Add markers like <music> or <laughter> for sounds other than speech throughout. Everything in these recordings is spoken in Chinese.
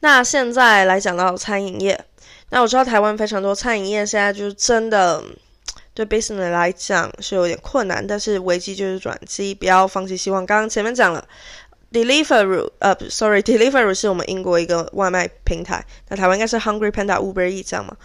那现在来讲到餐饮业，那我知道台湾非常多餐饮业现在就是真的对 business 来讲是有点困难，但是危机就是转机，不要放弃希望。刚刚前面讲了。Deliveroo，呃，sorry，Deliveroo 是我们英国一个外卖平台，那台湾应该是 Hungry Panda、Uber E 这样嘛？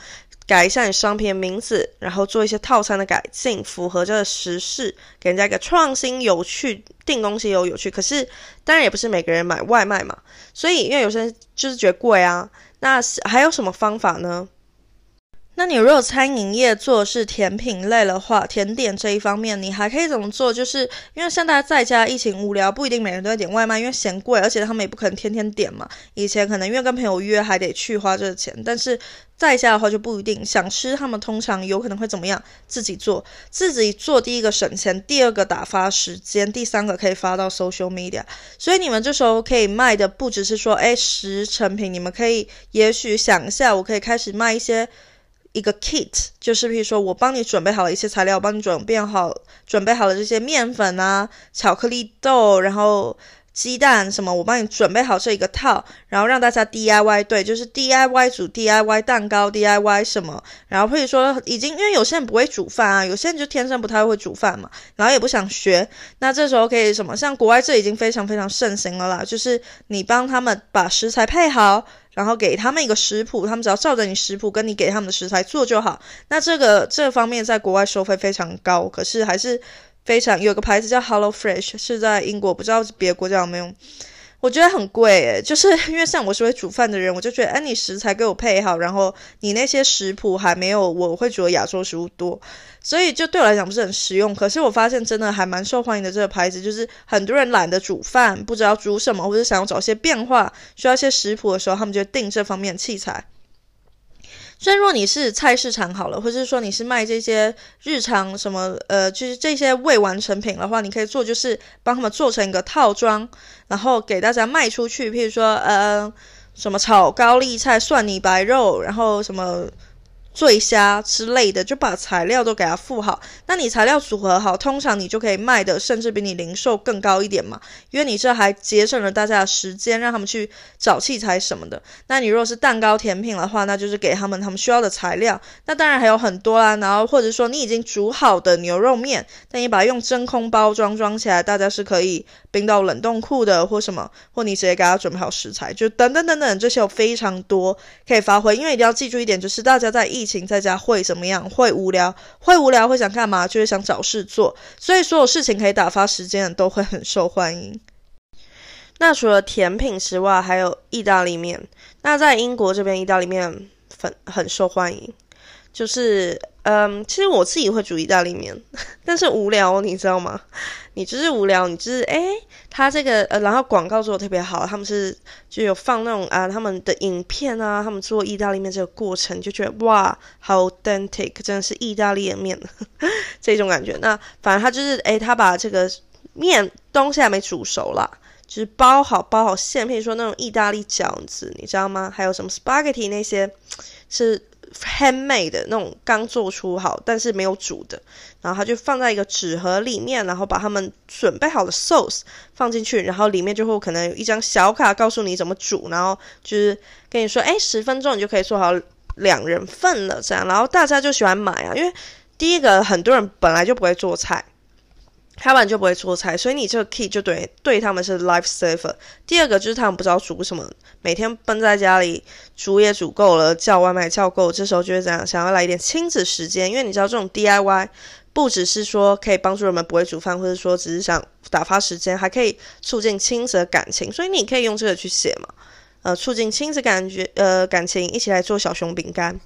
改一下你商品的名字，然后做一些套餐的改进，符合这个时事，给人家一个创新、有趣，订东西有有趣。可是当然也不是每个人买外卖嘛，所以因为有些人就是觉得贵啊，那还有什么方法呢？那你如果餐饮业做的是甜品类的话，甜点这一方面你还可以怎么做？就是因为像大家在家疫情无聊，不一定每人都在点外卖，因为嫌贵，而且他们也不可能天天点嘛。以前可能因为跟朋友约还得去花这个钱，但是在家的话就不一定。想吃他们通常有可能会怎么样？自己做，自己做第一个省钱，第二个打发时间，第三个可以发到 social media。所以你们这时候可以卖的不只是说哎十成品，你们可以也许想一下，我可以开始卖一些。一个 kit 就是，比如说我帮你准备好了一些材料，帮你准备好准备好了这些面粉啊、巧克力豆，然后鸡蛋什么，我帮你准备好这一个套，然后让大家 DIY，对，就是 DIY 煮 DIY 蛋糕，DIY 什么，然后或者说已经，因为有些人不会煮饭啊，有些人就天生不太会煮饭嘛，然后也不想学，那这时候可以什么？像国外这已经非常非常盛行了啦，就是你帮他们把食材配好。然后给他们一个食谱，他们只要照着你食谱跟你给他们的食材做就好。那这个这方面在国外收费非常高，可是还是非常有个牌子叫 Hello Fresh，是在英国，不知道别的国家有没有。我觉得很贵诶，就是 <laughs> 因为像我是会煮饭的人，我就觉得，哎，你食材给我配好，然后你那些食谱还没有我会煮的亚洲食物多，所以就对我来讲不是很实用。可是我发现真的还蛮受欢迎的这个牌子，就是很多人懒得煮饭，不知道煮什么，或者想要找一些变化，需要一些食谱的时候，他们就订这方面的器材。虽然说你是菜市场好了，或者是说你是卖这些日常什么呃，就是这些未完成品的话，你可以做就是帮他们做成一个套装，然后给大家卖出去。譬如说呃，什么炒高丽菜、蒜泥白肉，然后什么。醉虾之类的，就把材料都给它付好。那你材料组合好，通常你就可以卖的，甚至比你零售更高一点嘛。因为你这还节省了大家的时间，让他们去找器材什么的。那你如果是蛋糕甜品的话，那就是给他们他们需要的材料。那当然还有很多啦。然后或者说你已经煮好的牛肉面，但你把它用真空包装装起来，大家是可以冰到冷冻库的，或什么，或你直接给他准备好食材，就等等等等，这些有非常多可以发挥。因为一定要记住一点，就是大家在一疫情在家会怎么样？会无聊，会无聊，会想干嘛？就是想找事做。所以所有事情可以打发时间都会很受欢迎。那除了甜品之外，还有意大利面。那在英国这边，意大利面很很受欢迎。就是，嗯，其实我自己会煮意大利面，但是无聊，你知道吗？你就是无聊，你就是哎，他这个呃，然后广告做的特别好，他们是就有放那种啊，他们的影片啊，他们做意大利面这个过程，就觉得哇，好 authentic，真的是意大利的面 <laughs> 这种感觉。那反正他就是哎，他把这个面东西还没煮熟啦，就是包好包好馅，譬如说那种意大利饺子，你知道吗？还有什么 spaghetti 那些是。Handmade 的那种刚做出好，但是没有煮的，然后他就放在一个纸盒里面，然后把他们准备好的 sauce 放进去，然后里面就会可能有一张小卡告诉你怎么煮，然后就是跟你说，哎，十分钟你就可以做好两人份了，这样，然后大家就喜欢买啊，因为第一个很多人本来就不会做菜。他们就不会做菜，所以你这个 key 就对对他们是 life saver。第二个就是他们不知道煮什么，每天奔在家里煮也煮够了，叫外卖叫够，这时候就会这样想要来一点亲子时间。因为你知道这种 DIY 不只是说可以帮助人们不会煮饭，或者说只是想打发时间，还可以促进亲子的感情。所以你可以用这个去写嘛，呃，促进亲子感觉呃感情，一起来做小熊饼干。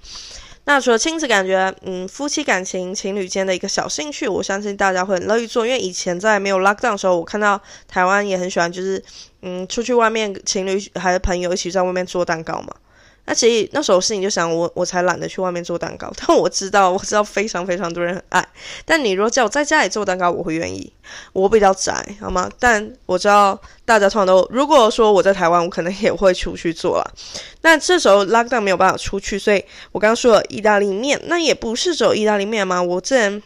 那除了亲子感觉，嗯，夫妻感情、情侣间的一个小兴趣，我相信大家会很乐意做。因为以前在没有 lockdown 的时候，我看到台湾也很喜欢，就是嗯，出去外面情侣还是朋友一起在外面做蛋糕嘛。那其实那时候心里就想，我我才懒得去外面做蛋糕。<laughs> 但我知道，我知道非常非常多人很爱。但你如果叫我在家里做蛋糕，我会愿意。我比较宅，好吗？但我知道大家通常都，如果说我在台湾，我可能也会出去做了。那这时候 lockdown 没有办法出去，所以我刚刚说了意大利面，那也不是只有意大利面吗？我之前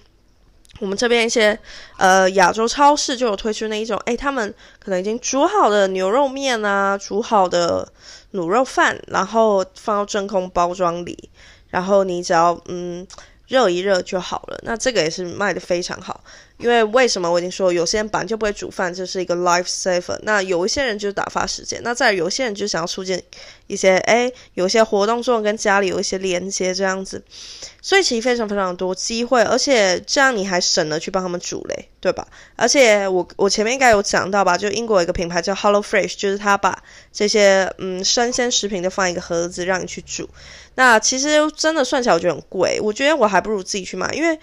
我们这边一些呃亚洲超市就有推出那一种，哎，他们可能已经煮好的牛肉面啊，煮好的卤肉饭，然后放到真空包装里，然后你只要嗯热一热就好了。那这个也是卖的非常好。因为为什么我已经说，有些人本来就不会煮饭，这是一个 life saver。那有一些人就是打发时间，那再有些人就想要促进一些，哎，有些活动中跟家里有一些连接这样子。所以其实非常非常多机会，而且这样你还省了去帮他们煮嘞，对吧？而且我我前面应该有讲到吧，就英国有一个品牌叫 Hello Fresh，就是他把这些嗯生鲜食品都放一个盒子让你去煮。那其实真的算起来我觉得很贵，我觉得我还不如自己去买，因为。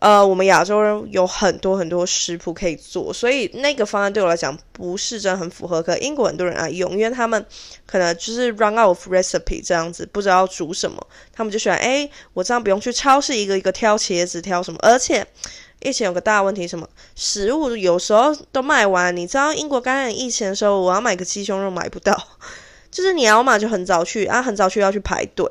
呃，我们亚洲人有很多很多食谱可以做，所以那个方案对我来讲不是真的很符合。可英国很多人爱用，因为他们可能就是 run out of recipe 这样子，不知道煮什么，他们就喜欢哎，我这样不用去超市一个一个挑茄子挑什么。而且疫情有个大问题，什么食物有时候都卖完。你知道英国刚刚疫情的时候，我要买个鸡胸肉买不到，<laughs> 就是你要嘛就很早去啊，很早去要去排队。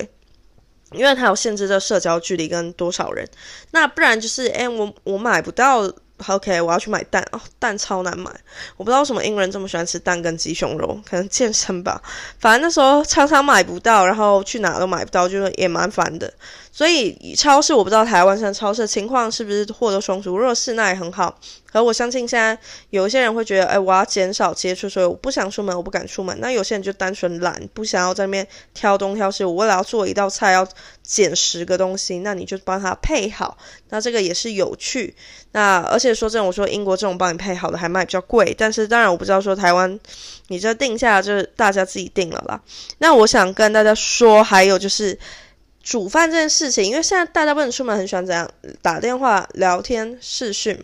因为它有限制这社交距离跟多少人，那不然就是，哎，我我买不到，OK，我要去买蛋。哦，蛋超难买，我不知道为什么英国人这么喜欢吃蛋跟鸡胸肉，可能健身吧，反正那时候常常买不到，然后去哪都买不到，就是也蛮烦的。所以超市我不知道台湾现在超市情况是不是货都充足，如果是那也很好。可我相信现在有一些人会觉得，哎，我要减少接触，所以我不想出门，我不敢出门。那有些人就单纯懒，不想要在那边挑东挑西。我为了要做一道菜，要捡十个东西，那你就帮他配好。那这个也是有趣。那而且说真的，我说英国这种帮你配好的还卖比较贵，但是当然我不知道说台湾你这定价就是大家自己定了啦。那我想跟大家说，还有就是。煮饭这件事情，因为现在大家不能出门，很喜欢怎样打电话聊天视讯。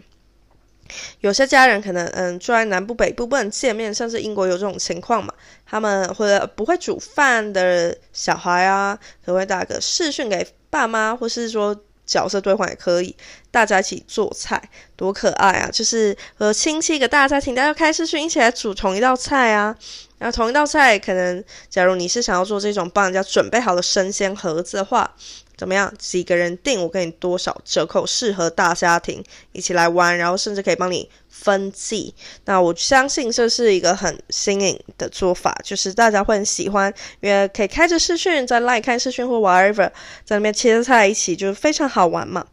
有些家人可能嗯住在南部北部不能见面，像是英国有这种情况嘛，他们或者不会煮饭的小孩啊，可会打个视讯给爸妈，或是说角色兑换也可以，大家一起做菜，多可爱啊！就是和亲戚一个大家庭，大家开视讯一起来煮同一道菜啊。那同一道菜，可能假如你是想要做这种帮人家准备好的生鲜盒子的话，怎么样？几个人订，我给你多少折扣，适合大家庭一起来玩，然后甚至可以帮你分季。那我相信这是一个很新颖的做法，就是大家会很喜欢，因为可以开着视讯，在 Line 看视讯或 whatever，在那边切菜一起，就是非常好玩嘛。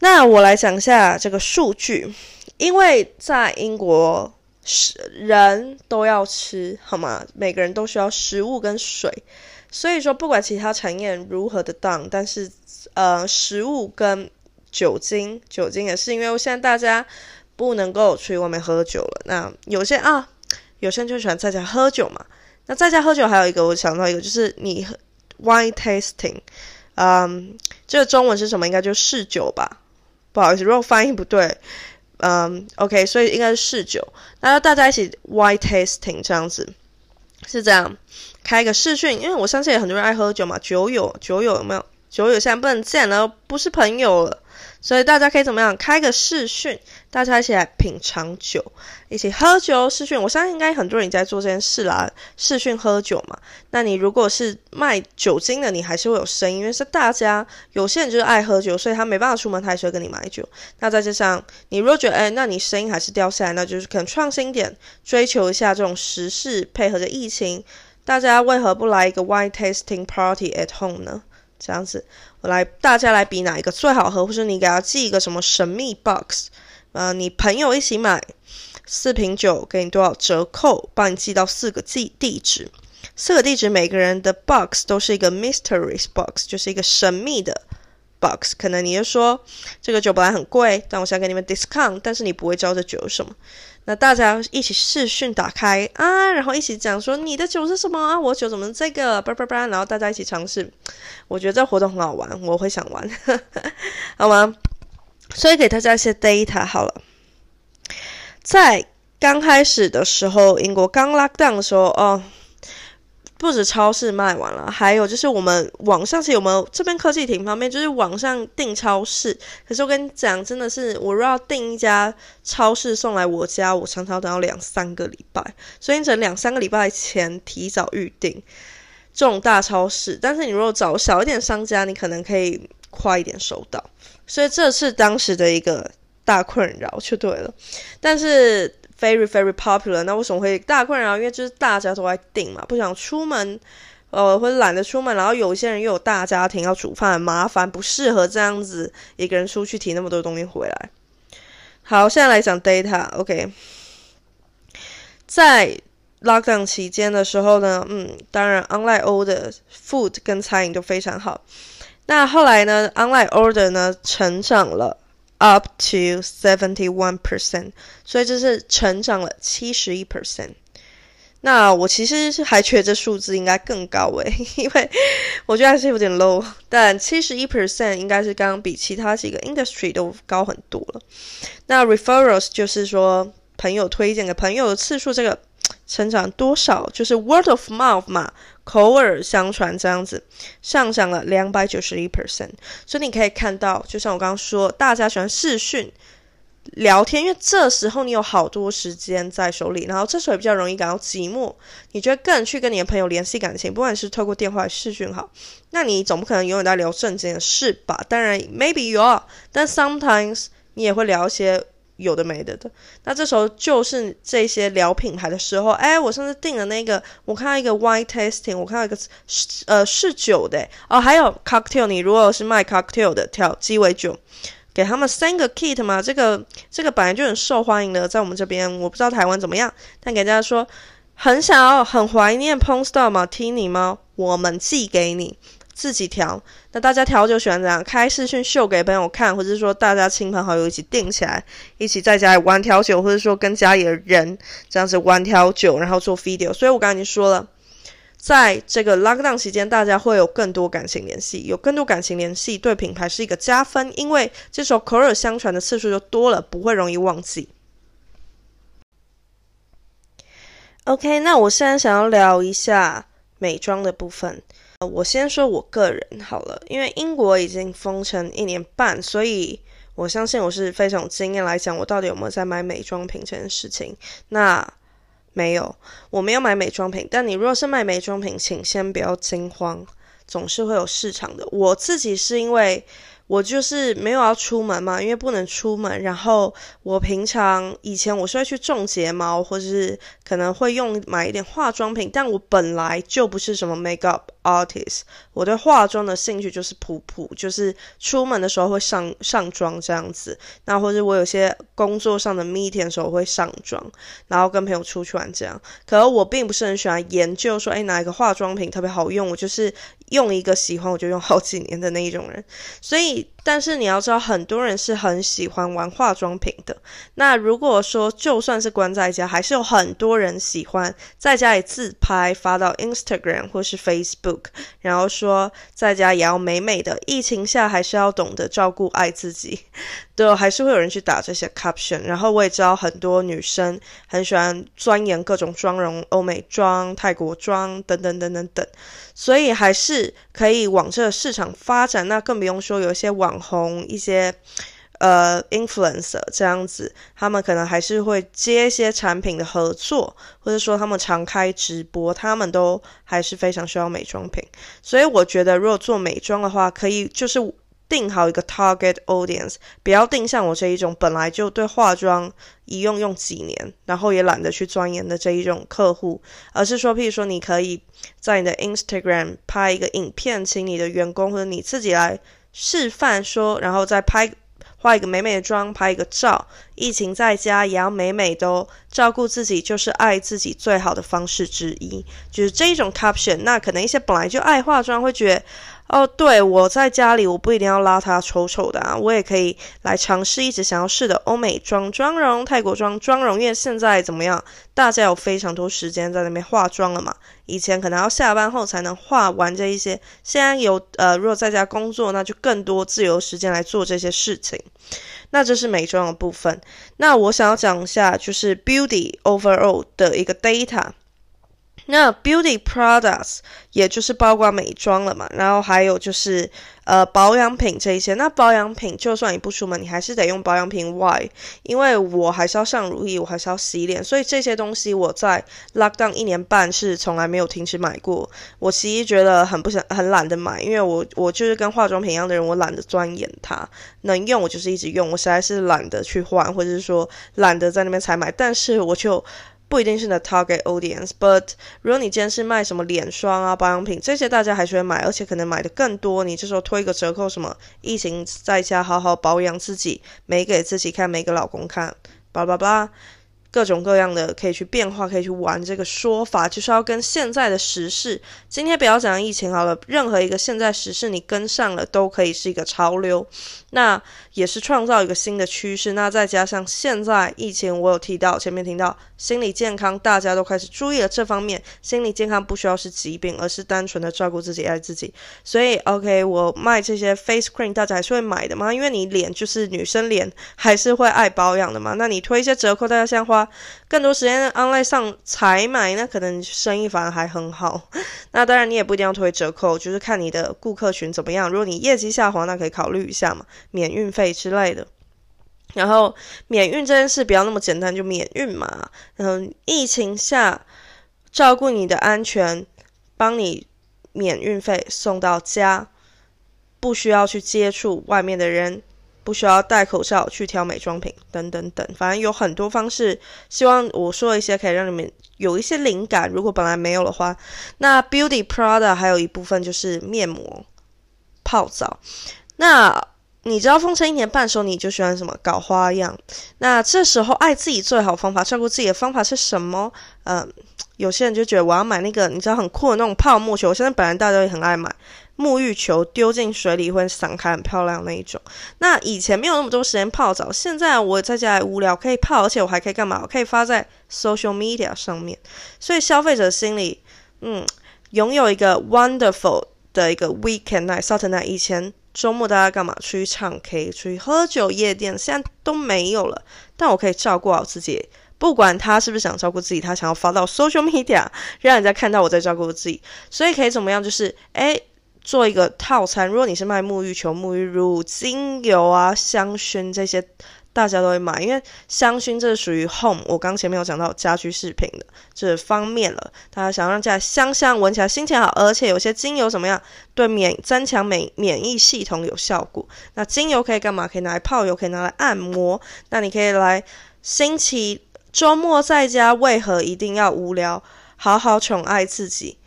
那我来讲一下这个数据，因为在英国。是人都要吃，好吗？每个人都需要食物跟水，所以说不管其他产业如何的当，但是呃，食物跟酒精，酒精也是因为现在大家不能够出去外面喝酒了。那有些啊，有些人就喜欢在家喝酒嘛。那在家喝酒还有一个，我想到一个，就是你 wine tasting，嗯，这个中文是什么？应该就试酒吧。不好意思，如果翻译不对。嗯，OK，所以应该是试酒，那大家一起 wine tasting 这样子，是这样，开一个试训，因为我相信很多人爱喝酒嘛，酒友，酒友有没有？酒友现在不能见了，不是朋友了。所以大家可以怎么样？开个视讯，大家一起来品尝酒，一起喝酒视讯。我相信应该很多人在做这件事啦，视讯喝酒嘛。那你如果是卖酒精的，你还是会有声音，因为是大家有些人就是爱喝酒，所以他没办法出门，他也是会跟你买酒。那再加上你如果觉得，哎，那你声音还是掉下来，那就是可能创新点，追求一下这种时事，配合着疫情，大家为何不来一个 wine tasting party at home 呢？这样子，我来大家来比哪一个最好喝，或是你给他寄一个什么神秘 box，呃，你朋友一起买四瓶酒，给你多少折扣？帮你寄到四个寄地址，四个地址每个人的 box 都是一个 mystery box，就是一个神秘的 box。可能你就说这个酒本来很贵，但我想给你们 discount，但是你不会知道这酒是什么。那大家一起视讯打开啊，然后一起讲说你的酒是什么啊？我酒怎么这个叭叭叭，然后大家一起尝试。我觉得这活动很好玩，我会想玩，<laughs> 好吗？所以给大家一些 data 好了，在刚开始的时候，英国刚 lock down 的时候，哦。不止超市卖完了，还有就是我们网上是有没有这边科技挺方便，就是网上订超市。可是我跟你讲，真的是我若要订一家超市送来我家，我常常等要两三个礼拜，所以你整两三个礼拜前提早预定这种大超市。但是你如果找小一点商家，你可能可以。快一点收到，所以这是当时的一个大困扰就对了。但是 very very popular，那为什么会大困扰？因为就是大家都在订嘛，不想出门，呃，或者懒得出门，然后有些人又有大家庭要煮饭，麻烦，不适合这样子一个人出去提那么多东西回来。好，现在来讲 data，OK，在 lockdown 期间的时候呢，嗯，当然 online order food 跟餐饮都非常好。那后来呢，online order 呢成长了 up to seventy one percent，所以这是成长了七十一 percent。那我其实是还觉得数字应该更高诶，<laughs> 因为我觉得还是有点 low。但七十一 percent 应该是刚刚比其他几个 industry 都高很多了。那 referrals 就是说朋友推荐给朋友的次数，这个成长多少？就是 word of mouth 嘛，口耳相传这样子，上涨了两百九十一 percent。所以你可以看到，就像我刚刚说，大家喜欢视讯。聊天，因为这时候你有好多时间在手里，然后这时候也比较容易感到寂寞，你觉得更去跟你的朋友联系感情，不管是透过电话、视讯好，那你总不可能永远在聊正经的事吧？当然，maybe you are，但 sometimes 你也会聊一些有的没的的。那这时候就是这些聊品牌的时候，哎，我上次订了那个，我看到一个 wine tasting，我看到一个呃试酒的，哦，还有 cocktail，你如果是卖 cocktail 的，调鸡尾酒。给他们三个 kit 嘛，这个这个本来就很受欢迎的，在我们这边我不知道台湾怎么样，但给大家说很想要很怀念 p o n s t a r Martini 吗？我们寄给你，自己调。那大家调酒喜欢怎样？开视讯秀给朋友看，或者说大家亲朋好友一起订起来，一起在家里玩调酒，或者说跟家里的人这样子玩调酒，然后做 video。所以我刚才已经说了。在这个 lockdown 期间，大家会有更多感情联系，有更多感情联系，对品牌是一个加分，因为这时候口耳相传的次数就多了，不会容易忘记。OK，那我现在想要聊一下美妆的部分。我先说我个人好了，因为英国已经封城一年半，所以我相信我是非常有经验来讲，我到底有没有在买美妆品这件事情。那没有，我没有买美妆品。但你如果是卖美妆品，请先不要惊慌，总是会有市场的。我自己是因为。我就是没有要出门嘛，因为不能出门。然后我平常以前我是会去种睫毛，或者是可能会用买一点化妆品。但我本来就不是什么 makeup artist，我对化妆的兴趣就是普普，就是出门的时候会上上妆这样子。那或者我有些工作上的 meeting 的时候会上妆，然后跟朋友出去玩这样。可我并不是很喜欢研究说，哎，哪一个化妆品特别好用，我就是。用一个喜欢我就用好几年的那一种人，所以，但是你要知道，很多人是很喜欢玩化妆品的。那如果说就算是关在家，还是有很多人喜欢在家里自拍发到 Instagram 或是 Facebook，然后说在家也要美美的。疫情下还是要懂得照顾爱自己，<laughs> 对，还是会有人去打这些 caption。然后我也知道很多女生很喜欢钻研各种妆容，欧美妆、泰国妆等等等等等。所以还是可以往这个市场发展，那更不用说有一些网红、一些呃 influencer 这样子，他们可能还是会接一些产品的合作，或者说他们常开直播，他们都还是非常需要美妆品。所以我觉得，如果做美妆的话，可以就是。定好一个 target audience，不要定像我这一种本来就对化妆一用用几年，然后也懒得去钻研的这一种客户，而是说，譬如说，你可以在你的 Instagram 拍一个影片，请你的员工或者你自己来示范说，然后再拍化一个美美的妆，拍一个照。疫情在家也要美美都照顾自己，就是爱自己最好的方式之一，就是这一种 caption。那可能一些本来就爱化妆会觉得。哦，对，我在家里我不一定要邋遢丑丑的啊，我也可以来尝试一直想要试的欧美妆妆容、泰国妆妆容。因为现在怎么样，大家有非常多时间在那边化妆了嘛。以前可能要下班后才能化完这一些，现在有呃，如果在家工作，那就更多自由时间来做这些事情。那这是美妆的部分。那我想要讲一下，就是 beauty overall 的一个 data。那 beauty products 也就是包括美妆了嘛，然后还有就是呃保养品这一些。那保养品就算你不出门，你还是得用保养品。Why？因为我还是要上乳液，我还是要洗脸，所以这些东西我在 lockdown 一年半是从来没有停止买过。我其实觉得很不想、很懒得买，因为我我就是跟化妆品一样的人，我懒得钻研它，能用我就是一直用，我实在是懒得去换，或者是说懒得在那边采买。但是我就。不一定是你的 target audience，but 如果你今天是卖什么脸霜啊、保养品这些，大家还是会买，而且可能买的更多。你这时候推一个折扣，什么疫情在家好好保养自己，没给自己看，没给老公看，巴拉巴拉。各种各样的可以去变化，可以去玩这个说法，就是要跟现在的时事。今天不要讲疫情好了，任何一个现在时事你跟上了，都可以是一个潮流。那也是创造一个新的趋势。那再加上现在疫情，我有提到前面听到心理健康，大家都开始注意了这方面。心理健康不需要是疾病，而是单纯的照顾自己、爱自己。所以，OK，我卖这些 face cream，大家还是会买的吗？因为你脸就是女生脸，还是会爱保养的嘛。那你推一些折扣，大家先花。更多时间 online 上采买，那可能生意反而还很好。<laughs> 那当然你也不一定要推折扣，就是看你的顾客群怎么样。如果你业绩下滑，那可以考虑一下嘛，免运费之类的。然后免运这件事不要那么简单，就免运嘛。嗯，疫情下照顾你的安全，帮你免运费送到家，不需要去接触外面的人。不需要戴口罩去挑美妆品，等等等，反正有很多方式。希望我说一些可以让你们有一些灵感。如果本来没有的话，那 Beauty Prada 还有一部分就是面膜、泡澡。那你知道封城一年半的时候，你就喜欢什么搞花样？那这时候爱自己最好方法，照顾自己的方法是什么？嗯，有些人就觉得我要买那个，你知道很酷的那种泡沫球。现在本来大家也很爱买。沐浴球丢进水里会散开，很漂亮那一种。那以前没有那么多时间泡澡，现在我在家无聊可以泡，而且我还可以干嘛？我可以发在 social media 上面。所以消费者心里，嗯，拥有一个 wonderful 的一个 weekend night、Saturday night。以前周末大家干嘛？出去唱 K、出去喝酒、夜店，现在都没有了。但我可以照顾好自己，不管他是不是想照顾自己，他想要发到 social media，<laughs> 让人家看到我在照顾自己。所以可以怎么样？就是诶。做一个套餐，如果你是卖沐浴球、沐浴乳、精油啊、香薰这些，大家都会买，因为香薰这是属于 home，我刚前面有讲到家居饰品的这方面了。大家想让家香香，闻起来心情好，而且有些精油怎么样，对免增强免免疫系统有效果。那精油可以干嘛？可以拿来泡油，可以拿来按摩。那你可以来星期周末在家，为何一定要无聊？好好宠爱自己。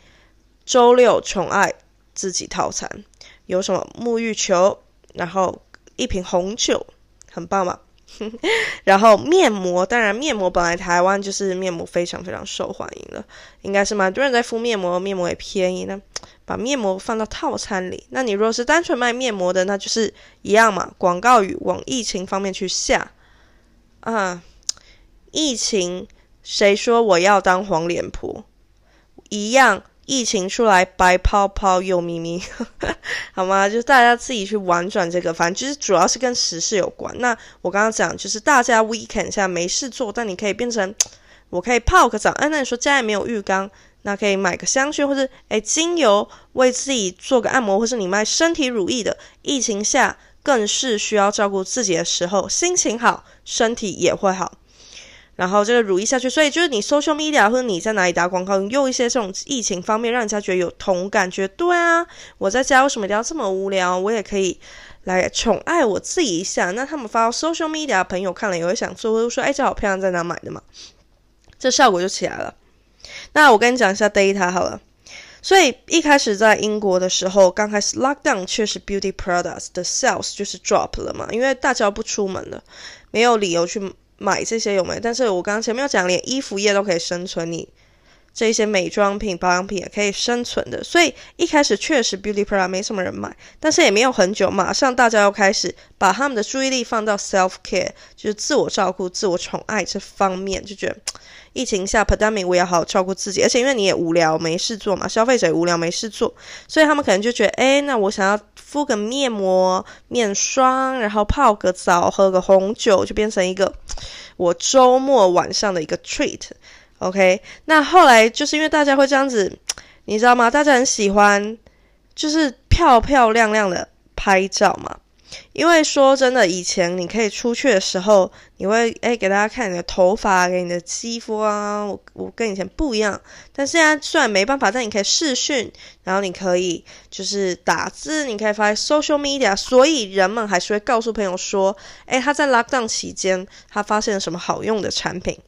周六宠爱。自己套餐有什么沐浴球，然后一瓶红酒，很棒嘛。<laughs> 然后面膜，当然面膜本来台湾就是面膜非常非常受欢迎的，应该是蛮多人在敷面膜，面膜也便宜呢。把面膜放到套餐里，那你如果是单纯卖面膜的，那就是一样嘛。广告语往疫情方面去下啊，疫情谁说我要当黄脸婆？一样。疫情出来，白泡泡又咪咪，<laughs> 好吗？就是大家自己去玩转这个，反正就是主要是跟时事有关。那我刚刚讲，就是大家 weekend 下没事做，但你可以变成，<tsk> 我可以泡个澡。哎，那你说家里没有浴缸，那可以买个香薰或者哎精油，为自己做个按摩，或是你卖身体乳液的。疫情下更是需要照顾自己的时候，心情好，身体也会好。然后这个如意下去，所以就是你 social media 或者你在哪里打广告，用一些这种疫情方面，让人家觉得有同感，觉得对啊，我在家为什么一定要这么无聊？我也可以来宠爱我自己一下。那他们发到 social media，朋友看了也会想做，会说：“哎，这好漂亮，在哪买的嘛？”这效果就起来了。那我跟你讲一下 data 好了。所以一开始在英国的时候，刚开始 lockdown，确实 beauty products 的 sales 就是 drop 了嘛，因为大家不出门了，没有理由去。买这些有没？但是我刚刚前面有讲，连衣服业都可以生存，你这些美妆品、保养品也可以生存的。所以一开始确实 beauty product 没什么人买，但是也没有很久，马上大家又开始把他们的注意力放到 self care，就是自我照顾、自我宠爱这方面，就觉得。疫情下，pandemic 我也好好照顾自己，而且因为你也无聊没事做嘛，消费者也无聊没事做，所以他们可能就觉得，哎，那我想要敷个面膜、面霜，然后泡个澡、喝个红酒，就变成一个我周末晚上的一个 treat。OK，那后来就是因为大家会这样子，<tsk> 你知道吗？大家很喜欢就是漂漂亮亮的拍照嘛。因为说真的，以前你可以出去的时候，你会诶给大家看你的头发，给你的肌肤啊，我我跟以前不一样。但现在虽然没办法，但你可以视讯，然后你可以就是打字，你可以发 social media，所以人们还是会告诉朋友说，诶，他在 lockdown 期间他发现了什么好用的产品。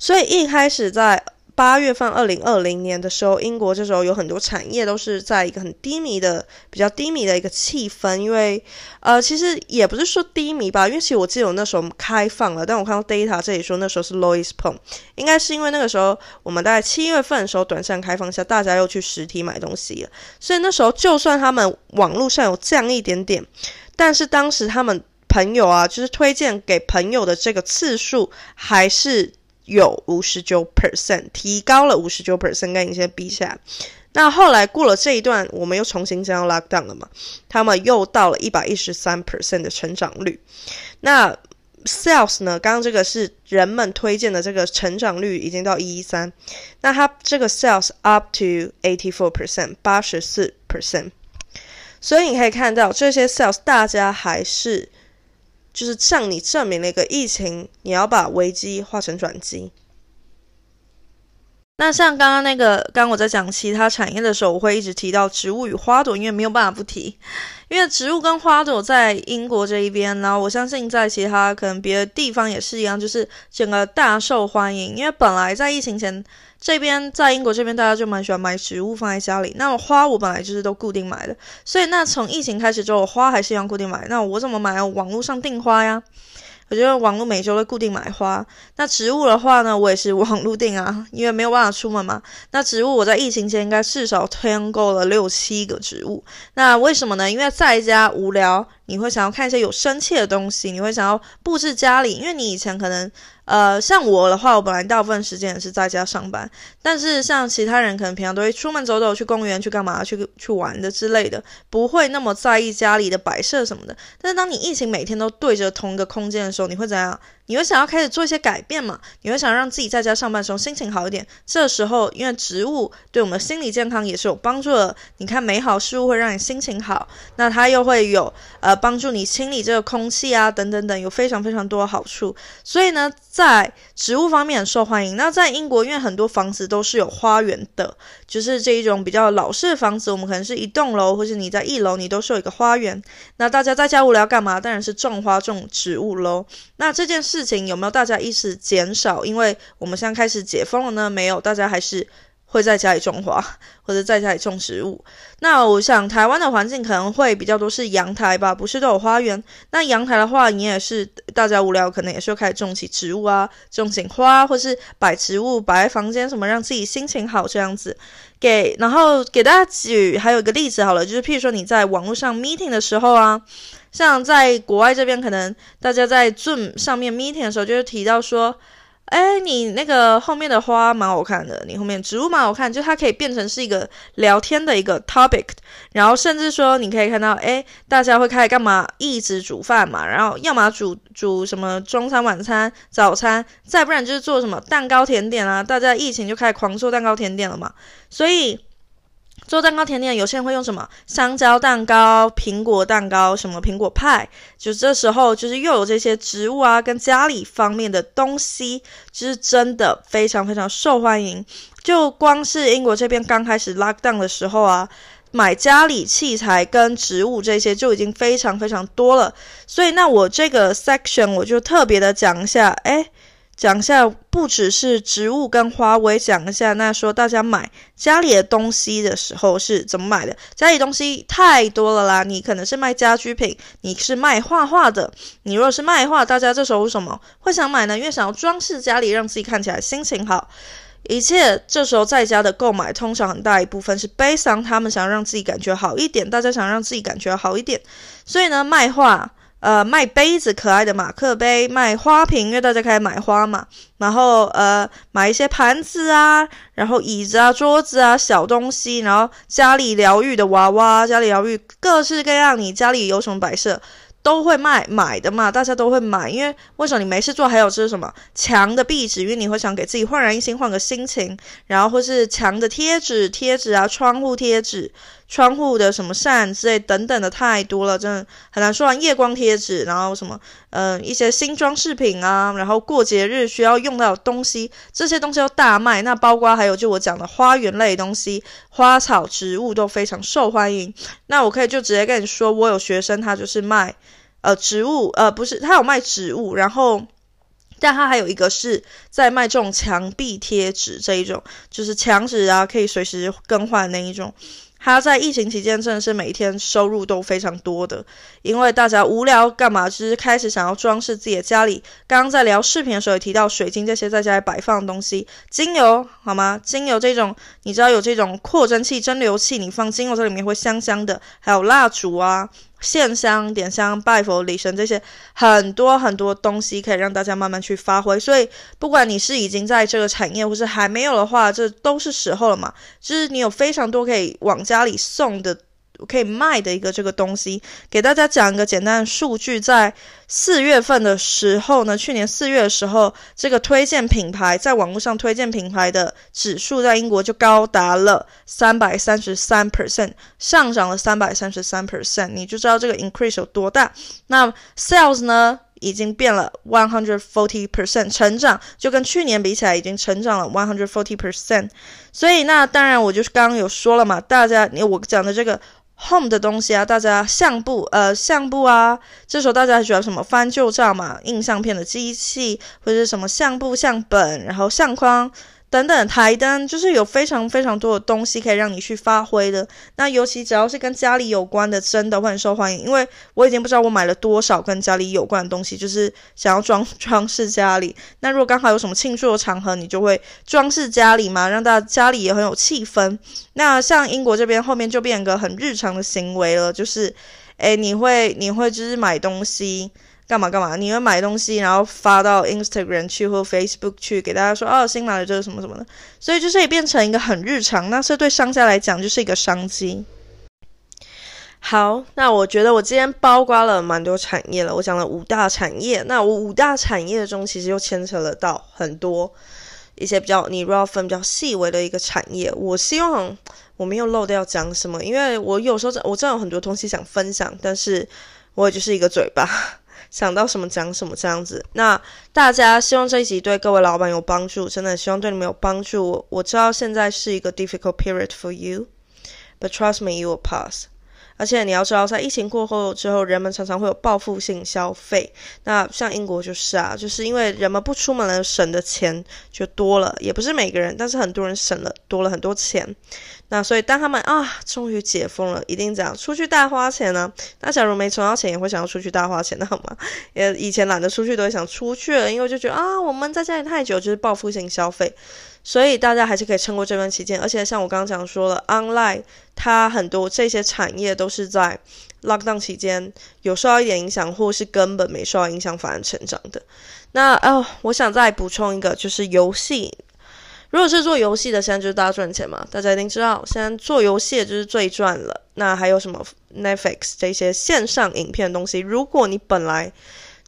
所以一开始在。八月份，二零二零年的时候，英国这时候有很多产业都是在一个很低迷的、比较低迷的一个气氛。因为，呃，其实也不是说低迷吧，因为其实我记得我那时候开放了，但我看到 data 这里说那时候是 lowest point，应该是因为那个时候我们大概七月份的时候短暂开放下，大家又去实体买东西了，所以那时候就算他们网络上有降一点点，但是当时他们朋友啊，就是推荐给朋友的这个次数还是。有五十九 percent 提高了五十九 percent，跟以前比起来，那后来过了这一段，我们又重新将要 lock down 了嘛？他们又到了一百一十三 percent 的成长率。那 sales 呢？刚刚这个是人们推荐的这个成长率已经到一一三，那它这个 sales up to eighty four percent 八十四 percent，所以你可以看到这些 sales 大家还是。就是向你证明了一个疫情，你要把危机化成转机。那像刚刚那个，刚我在讲其他产业的时候，我会一直提到植物与花朵，因为没有办法不提。因为植物跟花朵在英国这一边，然后我相信在其他可能别的地方也是一样，就是整个大受欢迎。因为本来在疫情前这边在英国这边，大家就蛮喜欢买植物放在家里。那花我本来就是都固定买的，所以那从疫情开始之后，花还是一样固定买。那我怎么买？网络上订花呀。我觉得网络每周都固定买花。那植物的话呢，我也是网络订啊，<laughs> 因为没有办法出门嘛。那植物我在疫情前应该至少添购了六七个植物。那为什么呢？因为在家无聊，你会想要看一些有生气的东西，你会想要布置家里，因为你以前可能。呃，像我的话，我本来大部分时间也是在家上班，但是像其他人可能平常都会出门走走，去公园去干嘛，去去玩的之类的，不会那么在意家里的摆设什么的。但是当你疫情每天都对着同一个空间的时候，你会怎样？你会想要开始做一些改变嘛？你会想让自己在家上班的时候心情好一点。这时候，因为植物对我们心理健康也是有帮助的。你看，美好事物会让你心情好，那它又会有呃帮助你清理这个空气啊，等等等，有非常非常多的好处。所以呢，在植物方面很受欢迎。那在英国，因为很多房子都是有花园的，就是这一种比较老式的房子，我们可能是一栋楼，或是你在一楼，你都是有一个花园。那大家在家无聊干嘛？当然是种花种植物喽。那这件事。情有没有大家意识减少？因为我们现在开始解封了呢？没有，大家还是会在家里种花或者在家里种植物。那我想台湾的环境可能会比较多是阳台吧，不是都有花园？那阳台的话，你也是大家无聊，可能也是开始种起植物啊，种起花，或是摆植物摆在房间什么，让自己心情好这样子。给然后给大家举还有一个例子好了，就是譬如说你在网络上 meeting 的时候啊。像在国外这边，可能大家在 Zoom 上面 meeting 的时候，就是提到说，哎，你那个后面的花蛮好看的，你后面植物蛮好看，就它可以变成是一个聊天的一个 topic，然后甚至说你可以看到，哎，大家会开始干嘛？一直煮饭嘛，然后要么煮煮什么中餐、晚餐、早餐，再不然就是做什么蛋糕、甜点啊，大家疫情就开始狂做蛋糕、甜点了嘛，所以。做蛋糕甜点，有些人会用什么香蕉蛋糕、苹果蛋糕、什么苹果派，就这时候就是又有这些植物啊，跟家里方面的东西，就是真的非常非常受欢迎。就光是英国这边刚开始 lock down 的时候啊，买家里器材跟植物这些就已经非常非常多了。所以那我这个 section 我就特别的讲一下，哎。讲一下，不只是植物跟花，我也讲一下。那说大家买家里的东西的时候是怎么买的？家里东西太多了啦，你可能是卖家居品，你是卖画画的。你如果是卖画，大家这时候为什么会想买呢？因为想要装饰家里，让自己看起来心情好。一切这时候在家的购买，通常很大一部分是悲伤，他们想要让自己感觉好一点，大家想让自己感觉好一点，所以呢，卖画。呃，卖杯子，可爱的马克杯，卖花瓶，因为大家开始买花嘛。然后呃，买一些盘子啊，然后椅子啊、桌子啊、小东西，然后家里疗愈的娃娃，家里疗愈各式各样，你家里有什么摆设都会卖买的嘛，大家都会买，因为为什么你没事做？还有就是什么墙的壁纸，因为你会想给自己焕然一新，换个心情，然后或是墙的贴纸、贴纸啊，窗户贴纸、窗户的什么扇之类等等的太多了，真的很难说完。夜光贴纸，然后什么嗯一些新装饰品啊，然后过节日需要用到的东西，这些东西都大卖。那包括还有就我讲的花园类东西，花草植物都非常受欢迎。那我可以就直接跟你说，我有学生他就是卖。呃，植物，呃，不是，他有卖植物，然后，但他还有一个是在卖这种墙壁贴纸这一种，就是墙纸啊，可以随时更换那一种。他在疫情期间真的是每天收入都非常多的，因为大家无聊干嘛，就是开始想要装饰自己的家里。刚刚在聊视频的时候也提到水晶这些在家里摆放的东西，精油好吗？精油这种，你知道有这种扩蒸器、蒸馏器，你放精油在里面会香香的，还有蜡烛啊。线香、点香、拜佛、礼神这些很多很多东西，可以让大家慢慢去发挥。所以，不管你是已经在这个产业，或是还没有的话，这都是时候了嘛。就是你有非常多可以往家里送的。可以卖的一个这个东西，给大家讲一个简单的数据，在四月份的时候呢，去年四月的时候，这个推荐品牌在网络上推荐品牌的指数在英国就高达了三百三十三 percent，上涨了三百三十三 percent，你就知道这个 increase 有多大。那 sales 呢，已经变了 one hundred forty percent，成长就跟去年比起来已经成长了 one hundred forty percent。所以那当然我就是刚刚有说了嘛，大家你我讲的这个。Home 的东西啊，大家相簿呃相簿啊，这时候大家喜欢什么翻旧照嘛，印相片的机器或者是什么相簿相本，然后相框。等等，台灯就是有非常非常多的东西可以让你去发挥的。那尤其只要是跟家里有关的，真的会很受欢迎。因为我已经不知道我买了多少跟家里有关的东西，就是想要装 <laughs> 装饰家里。那如果刚好有什么庆祝的场合，你就会装饰家里嘛，让大家家里也很有气氛。那像英国这边后面就变个很日常的行为了，就是，诶，你会你会就是买东西。干嘛干嘛？你会买东西，然后发到 Instagram 去或 Facebook 去，给大家说哦，新买的这个什么什么的，所以就是也变成一个很日常。那这对商家来讲就是一个商机。好，那我觉得我今天包刮了蛮多产业了，我讲了五大产业。那我五大产业中，其实又牵扯了到很多一些比较你如果要分比较细微的一个产业。我希望我没有漏掉讲什么，因为我有时候我真的有很多东西想分享，但是我也就是一个嘴巴。想到什么讲什么这样子，那大家希望这一集对各位老板有帮助，真的希望对你们有帮助。我知道现在是一个 difficult period for you，but trust me, you will pass. 而且你要知道，在疫情过后之后，人们常常会有报复性消费。那像英国就是啊，就是因为人们不出门了，省的钱就多了。也不是每个人，但是很多人省了多了很多钱。那所以当他们啊，终于解封了，一定这样出去大花钱呢。那假如没存到钱，也会想要出去大花钱的好吗？也以前懒得出去，都会想出去了，因为就觉得啊，我们在家里太久，就是报复性消费。所以大家还是可以撑过这段期间，而且像我刚刚讲说了，online 它很多这些产业都是在 lockdown 期间有受到一点影响，或是根本没受到影响反而成长的。那哦，我想再补充一个，就是游戏。如果是做游戏的，现在就是大家赚钱嘛，大家一定知道，现在做游戏就是最赚了。那还有什么 Netflix 这些线上影片的东西？如果你本来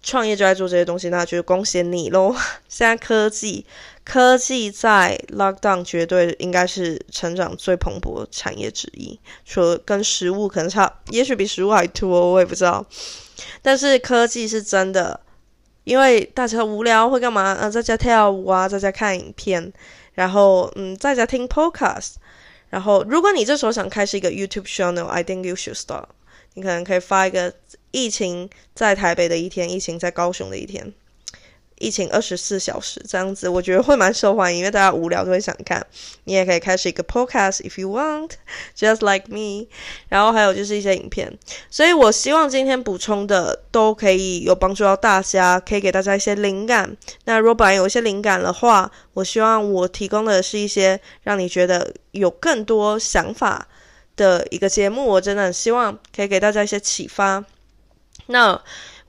创业就在做这些东西，那就是恭喜你喽！<laughs> 现在科技。科技在 lockdown 绝对应该是成长最蓬勃产业之一，除了跟食物可能差，也许比食物还多，我也不知道。但是科技是真的，因为大家无聊会干嘛？呃，在家跳舞啊，在家看影片，然后嗯，在家听 podcast。然后，如果你这时候想开始一个 YouTube channel，I think you should start。你可能可以发一个疫情在台北的一天，疫情在高雄的一天。疫情二十四小时这样子，我觉得会蛮受欢迎，因为大家无聊都会想看。你也可以开始一个 podcast if you want，just like me。然后还有就是一些影片，所以我希望今天补充的都可以有帮助到大家，可以给大家一些灵感。那如果本来有一些灵感的话，我希望我提供的是一些让你觉得有更多想法的一个节目。我真的很希望可以给大家一些启发。那。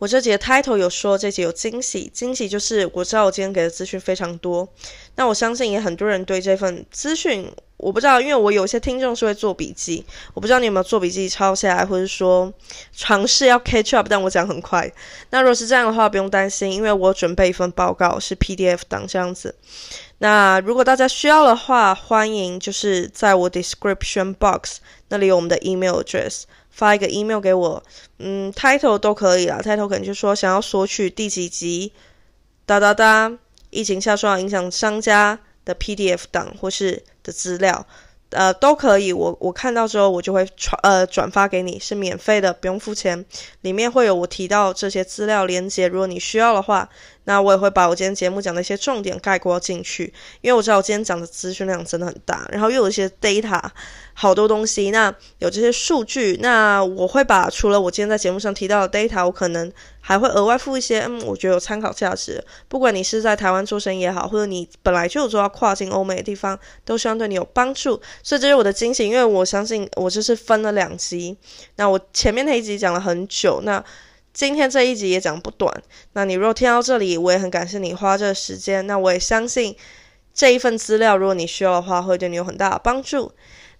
我这节 title 有说这节有惊喜，惊喜就是我知道我今天给的资讯非常多，那我相信也很多人对这份资讯我不知道，因为我有些听众是会做笔记，我不知道你有没有做笔记抄下来，或者说尝试要 catch up，但我讲很快。那如果是这样的话，不用担心，因为我准备一份报告是 PDF 档这样子。那如果大家需要的话，欢迎就是在我 description box 那里有我们的 email address，发一个 email 给我，嗯，title 都可以啦，title 可能就说想要索取第几集，哒哒哒，疫情下受到影响商家的 PDF 档或是的资料。呃，都可以，我我看到之后，我就会传呃转发给你，是免费的，不用付钱。里面会有我提到这些资料连接，如果你需要的话，那我也会把我今天节目讲的一些重点概括进去，因为我知道我今天讲的资讯量真的很大，然后又有一些 data。好多东西，那有这些数据，那我会把除了我今天在节目上提到的 data，我可能还会额外附一些，嗯，我觉得有参考价值。不管你是在台湾做生意也好，或者你本来就有做到跨境欧美的地方，都希望对你有帮助。所以这是我的惊喜，因为我相信我就是分了两集。那我前面那一集讲了很久，那今天这一集也讲不短。那你如果听到这里，我也很感谢你花这个时间。那我也相信这一份资料，如果你需要的话，会对你有很大的帮助。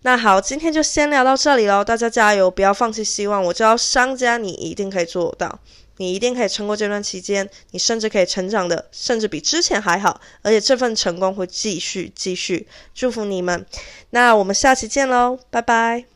那好，今天就先聊到这里喽，大家加油，不要放弃希望。我知道商家你一定可以做到，你一定可以撑过这段期间，你甚至可以成长的，甚至比之前还好，而且这份成功会继续继续。祝福你们，那我们下期见喽，拜拜。